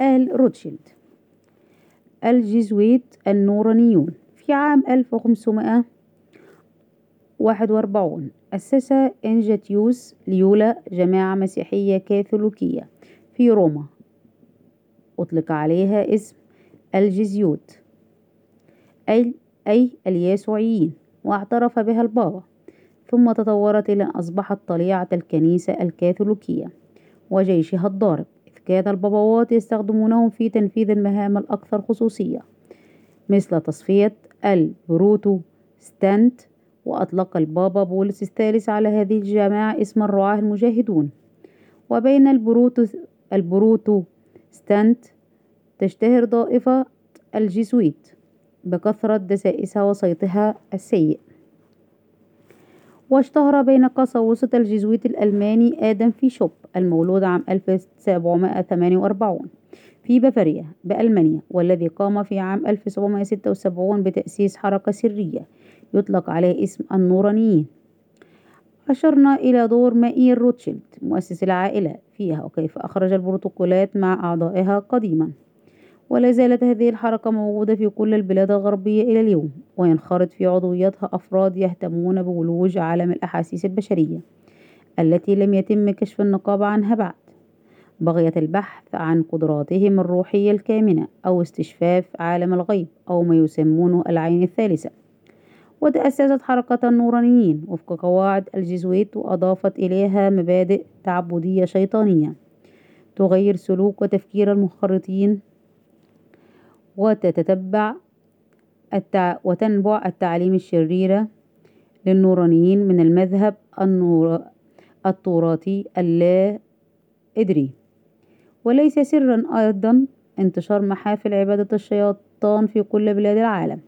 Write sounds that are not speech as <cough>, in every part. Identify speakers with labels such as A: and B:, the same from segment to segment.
A: آل روتشيلد الجيزويت النورانيون في عام 1541 أسس إنجاتيوس ليولا جماعة مسيحية كاثوليكية في روما. أطلق عليها اسم الجيزويت أي, أي اليسوعيين واعترف بها البابا. ثم تطورت إلى أن أصبحت طليعة الكنيسة الكاثوليكية وجيشها الضارب. إذ كان البابوات يستخدمونهم في تنفيذ المهام الأكثر خصوصية مثل تصفية البروتوستانت وأطلق البابا بولس الثالث على هذه الجماعة اسم الرعاة المجاهدون. وبين البروتو البروتوستانت تشتهر طائفة الجيسويت بكثرة دسائسها وصيتها السيء. واشتهر بين قساوسة الجيزويت الألماني آدم فايسهاوبت المولود عام 1748 في بافاريا بألمانيا والذي قام في عام 1776 بتأسيس حركة سرية يطلق عليه اسم النورانيين. أشرنا إلى دور مائير روتشيلد مؤسس العائلة فيها وكيف أخرج البروتوكولات مع أعضائها قديما. ولا زالت هذه الحركة موجودة في كل البلاد الغربية إلى اليوم وينخرط في عضويتها أفراد يهتمون بولوج عالم الأحاسيس البشرية التي لم يتم كشف النقاب عنها بعد. بغية البحث عن قدراتهم الروحية الكامنة أو استشفاف عالم الغيب أو ما يسمونه العين الثالثة. وتأسست حركة النورانيين وفق قواعد الجزويت وأضافت إليها مبادئ تعبدية شيطانية تغير سلوك وتفكير المنخرطين وتتتبع التع... وتنبع التعاليم الشريرة للنورانيين من المذهب النور... التراثي اللا إدري. وليس سرا أيضا انتشار محافل عبادة الشيطان في كل بلاد العالم.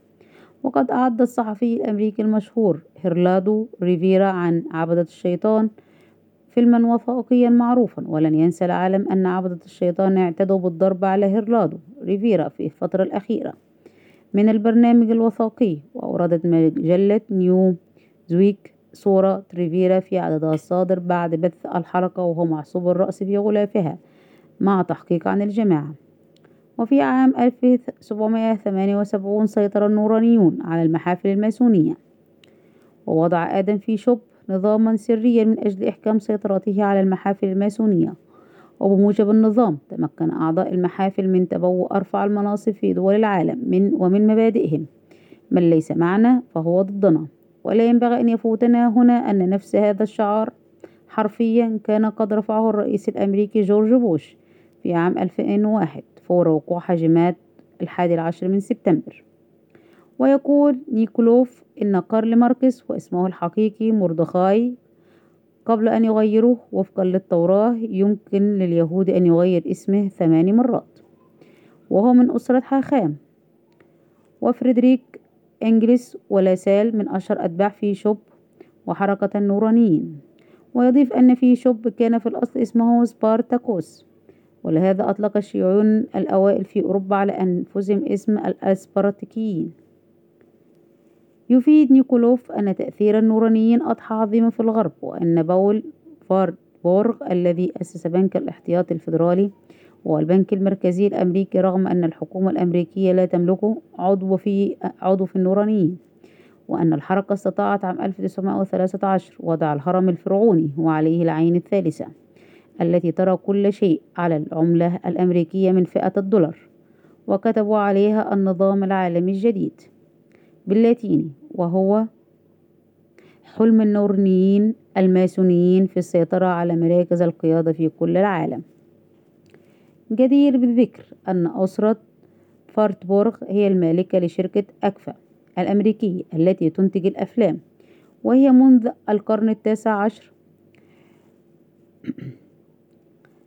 A: وقد أعد الصحفي الأمريكي المشهور هيرلادو ريفيرا عن عبدة الشيطان فيلما وثائقيا معروفا ولن ينسى العالم أن عبدة الشيطان اعتدوا بالضرب على هيرلادو ريفيرا في الفترة الأخيرة. من البرنامج الوثائقي وأوردت مجلة نيو زويك صورة ريفيرا في عددها الصادر بعد بث الحلقة وهو معصوب الرأس في غلافها مع تحقيق عن الجماعة. وفي عام 1778 سيطر النورانيون على المحافل الماسونية. ووضع آدم في شوب نظاما سريا من أجل إحكام سيطرته على المحافل الماسونية. وبموجب النظام تمكن أعضاء المحافل من تبوء أرفع المناصب في دول العالم من ومن مبادئهم. من ليس معنا فهو ضدنا. ولا ينبغي أن يفوتنا هنا أن نفس هذا الشعار حرفيا كان قد رفعه الرئيس الأمريكي جورج بوش في عام 2001 فور وقوع هجمات الحادي العشر من سبتمبر. ويقول نيكولوف إن كارل ماركس واسمه الحقيقي مردخاي قبل أن يغيروه وفقا للتوراة يمكن لليهود أن يغير اسمه ثمان مرات وهو من أسرة حاخام. وفريدريك إنجلس ولاسال من أشهر أتباع في شوب وحركة النورانيين ويضيف أن في شوب كان في الأصل اسمه سبارتاكوس ولهذا أطلق الشيوعيون الأوائل في أوروبا على أنفسهم اسم الأسبارتيكيين. يفيد نيكولوف أن تأثير النورانيين أضحى عظيما في الغرب وأن باول فاربورغ الذي أسس بنك الاحتياط الفيدرالي والبنك المركزي الأمريكي رغم أن الحكومة الأمريكية لا تملكه عضو في عضو في النورانيين وأن الحركة استطاعت عام 1913 وضع الهرم الفرعوني وعليه العين الثالثة التي ترى كل شيء على العملة الأمريكية من فئة الدولار وكتبوا عليها النظام العالمي الجديد. باللاتيني وهو حلم النورنيين الماسونيين في السيطرة على مراكز القيادة في كل العالم. جدير بالذكر أن أسرة فارتبورغ هي المالكة لشركة أكفا الأمريكية التي تنتج الأفلام وهي منذ القرن التاسع عشر.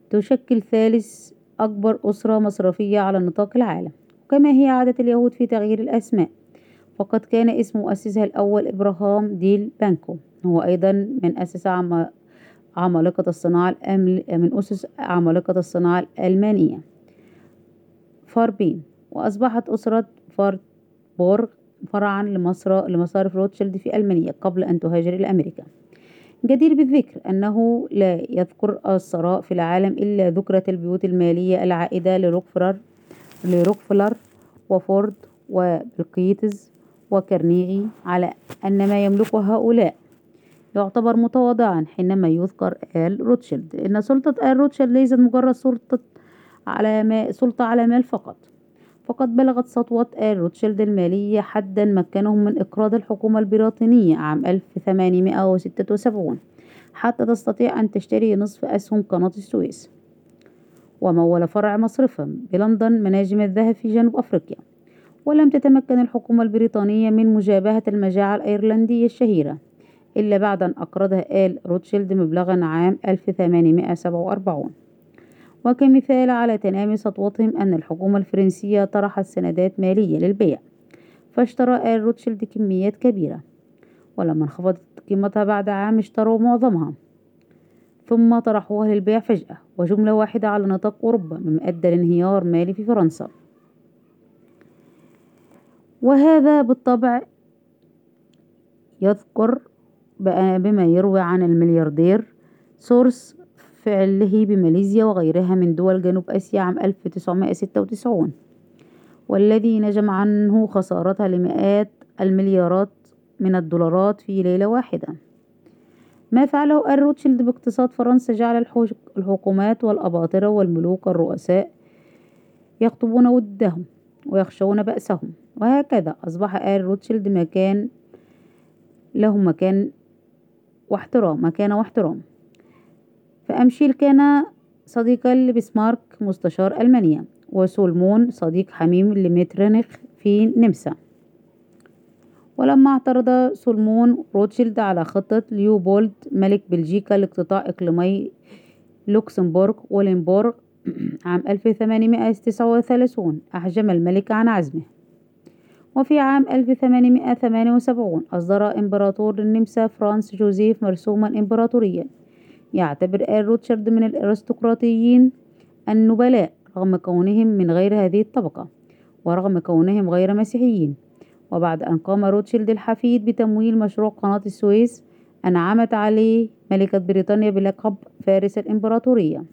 A: تشكل ثالث أكبر أسرة مصرفية على نطاق العالم كما هي عادة اليهود في تغيير الأسماء. فقد كان اسم مؤسسها الأول إبراهام ديل بانكو. هو أيضا من أسس عم... عمالقة الصناعة. من أسس عمالقة الصناعة الألمانية. فاربين. وأصبحت أسرة فاربورغ فرعا لمصر... لمصارف روتشيلد في ألمانيا قبل أن تهاجر إلى أمريكا. جدير بالذكر أنه لا يذكر الثراء في العالم إلا ذكرت البيوت المالية العائدة لروكفلر لروكفلر وفورد وبلقيتز وكارنيغي على أن ما يملكه هؤلاء. يعتبر متواضعا حينما يذكر آل روتشيلد. إن سلطة آل روتشيلد ليست مجرد سلطة على ما سلطة على مال فقط. فقد بلغت سطوة آل روتشيلد المالية حدا مكنهم من إقراض الحكومة البريطانية عام 1876 حتى تستطيع أن تشتري نصف أسهم قناة السويس. ومول فرع مصرفا. بلندن مناجم الذهب في جنوب أفريقيا. ولم تتمكن الحكومة البريطانية من مجابهة المجاعة الأيرلندية الشهيرة إلا بعد أن أقرضها آل روتشيلد مبلغا عام 1847 وكمثال على تنامي سطوتهم أن الحكومة الفرنسية طرحت سندات مالية للبيع فاشترى آل روتشيلد كميات كبيرة ولما انخفضت قيمتها بعد عام اشتروا معظمها. ثم طرحوها للبيع فجأة وجملة واحدة على نطاق أوروبا مما أدى لانهيار مالي في فرنسا. وهذا بالطبع يذكر بما يروي عن الملياردير سورس فعله بماليزيا وغيرها من دول جنوب آسيا عام 1996 والذي نجم عنه خسارتها لمئات المليارات من الدولارات في ليلة واحدة. ما فعله الروتشيلد باقتصاد فرنسا جعل الحكومات والأباطرة والملوك الرؤساء يخطبون ودهم ويخشون بأسهم. وهكذا. أصبح آل روتشيلد مكان له مكان واحترام مكانة واحترام. فأمشيل كان صديقا لبسمارك مستشار ألمانيا وسولمون صديق حميم لميترنخ في نمسا. ولما اعترض سولمون روتشيلد على خطة ليوبولد ملك بلجيكا لاقتطاع إقليمي لوكسمبورغ وليمبورغ <clears throat> عام 1839 أحجم الملك عن عزمه. وفي عام 1878 أصدر إمبراطور النمسا فرانس جوزيف مرسوما إمبراطوريا. يعتبر آل روتشيلد من الأرستقراطيين النبلاء رغم كونهم من غير هذه الطبقة ورغم كونهم غير مسيحيين. وبعد أن قام روتشيلد الحفيد بتمويل مشروع قناة السويس أنعمت عليه ملكة بريطانيا بلقب فارس الإمبراطورية.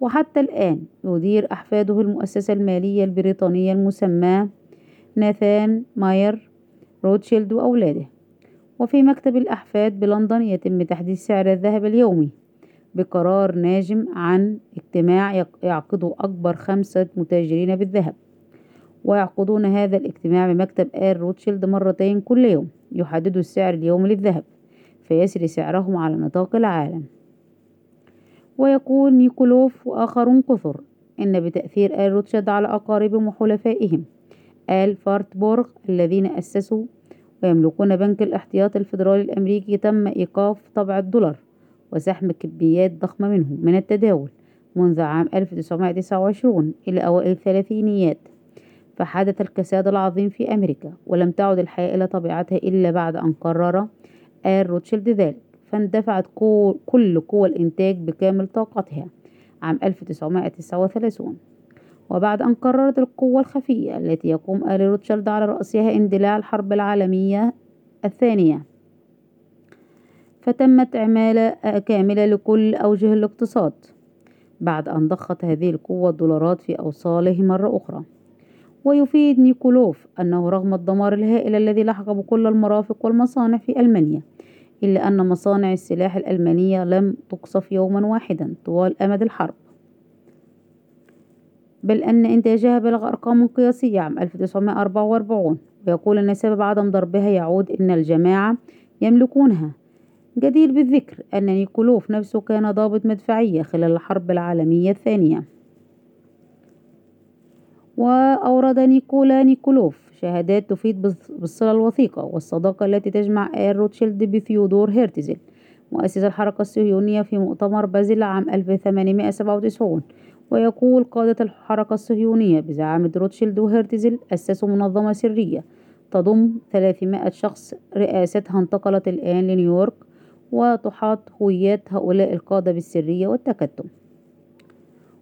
A: وحتى الآن يدير أحفاده المؤسسة المالية البريطانية المسماة ناثان ماير روتشيلد وأولاده. وفي مكتب الأحفاد بلندن يتم تحديد سعر الذهب اليومي بقرار ناجم عن اجتماع يعقده أكبر خمسة متاجرين بالذهب. ويعقدون هذا الاجتماع بمكتب آل روتشيلد مرتين كل يوم يحددوا السعر اليومي للذهب فيسري سعرهم على نطاق العالم. ويقول نيكولوف وآخرون كثر إن بتأثير آل روتشيلد على أقاربهم وحلفائهم. آل فارتبورغ الذين أسسوا ويملكون بنك الاحتياط الفيدرالي الأمريكي تم إيقاف طبع الدولار وسحب كميات ضخمة منه من التداول منذ عام 1929 إلى أوائل الثلاثينيات فحدث الكساد العظيم في أمريكا ولم تعد الحياة إلى طبيعتها إلا بعد أن قرر آل روتشيلد ذلك فاندفعت كل قوى الإنتاج بكامل طاقتها عام 1939 وبعد أن قررت القوة الخفية التي يقوم آل روتشيلد على رأسها اندلاع الحرب العالمية الثانية. فتمت عمالة كاملة لكل أوجه الاقتصاد بعد أن ضخت هذه القوة الدولارات في أوصاله مرة أخرى ويفيد نيكولوف أنه رغم الدمار الهائل الذي لحق بكل المرافق والمصانع في ألمانيا إلا أن مصانع السلاح الألمانية لم تقصف يوما واحدا طوال أمد الحرب. بل أن إنتاجها بلغ أرقام قياسية عام 1944 ويقول أن سبب عدم ضربها يعود إن الجماعة يملكونها. جدير بالذكر أن نيكولوف نفسه كان ضابط مدفعية خلال الحرب العالمية الثانية. وأورد نيكولا نيكولوف شهادات تفيد بالصلة الوثيقة والصداقة التي تجمع آل روتشيلد بثيودور هيرتزل مؤسس الحركة الصهيونية في مؤتمر بازل عام 1897 ويقول قادة الحركة الصهيونية بزعامة روتشيلد وهيرتزل أسسوا منظمة سرية تضم 300 شخص رئاستها انتقلت الآن لنيويورك وتحاط هويات هؤلاء القادة بالسرية والتكتم.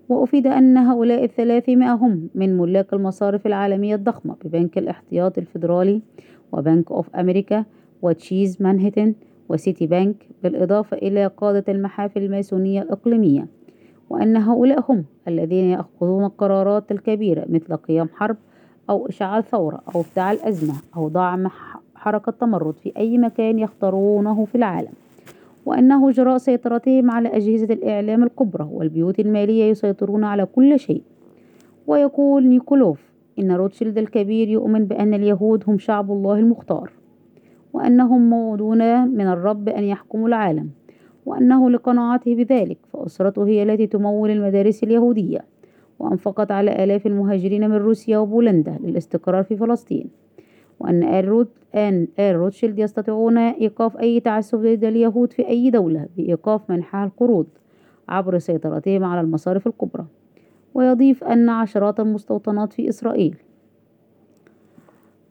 A: وأفيد أن هؤلاء الثلاثمائة هم من ملاك المصارف العالمية الضخمة ببنك الاحتياط الفيدرالي وبنك أوف أمريكا وتشيز مانهتن وسيتي بانك بالإضافة إلى قادة المحافل الماسونية الإقليمية. وأن هؤلاء هم الذين يأخذون القرارات الكبيرة مثل قيام حرب أو إشعال ثورة أو افتعال أزمة أو دعم حركة تمرد في أي مكان يختارونه في العالم. وأنه جراء سيطرتهم على أجهزة الإعلام الكبرى والبيوت المالية يسيطرون على كل شيء. ويقول نيكولوف إن روتشيلد الكبير يؤمن بأن اليهود هم شعب الله المختار وأنهم موعودون من الرب أن يحكموا العالم. وأنه لقناعته بذلك فأسرته هي التي تمول المدارس اليهودية. وأنفقت على آلاف المهاجرين من روسيا وبولندا للاستقرار في فلسطين. وأن آل, آن آل روتشيلد يستطيعون إيقاف أي تعسف ضد اليهود في أي دولة بإيقاف منحها القروض عبر سيطرتهم على المصارف الكبرى. ويضيف أن عشرات المستوطنات في إسرائيل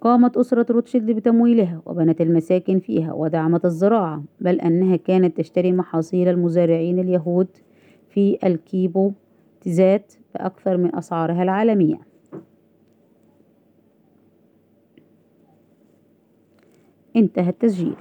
A: قامت أسرة روتشيلد بتمويلها وبنت المساكن فيها ودعمت الزراعة بل أنها كانت تشتري محاصيل المزارعين اليهود في الكيبوتزات بأكثر من أسعارها العالمية. انتهى التسجيل.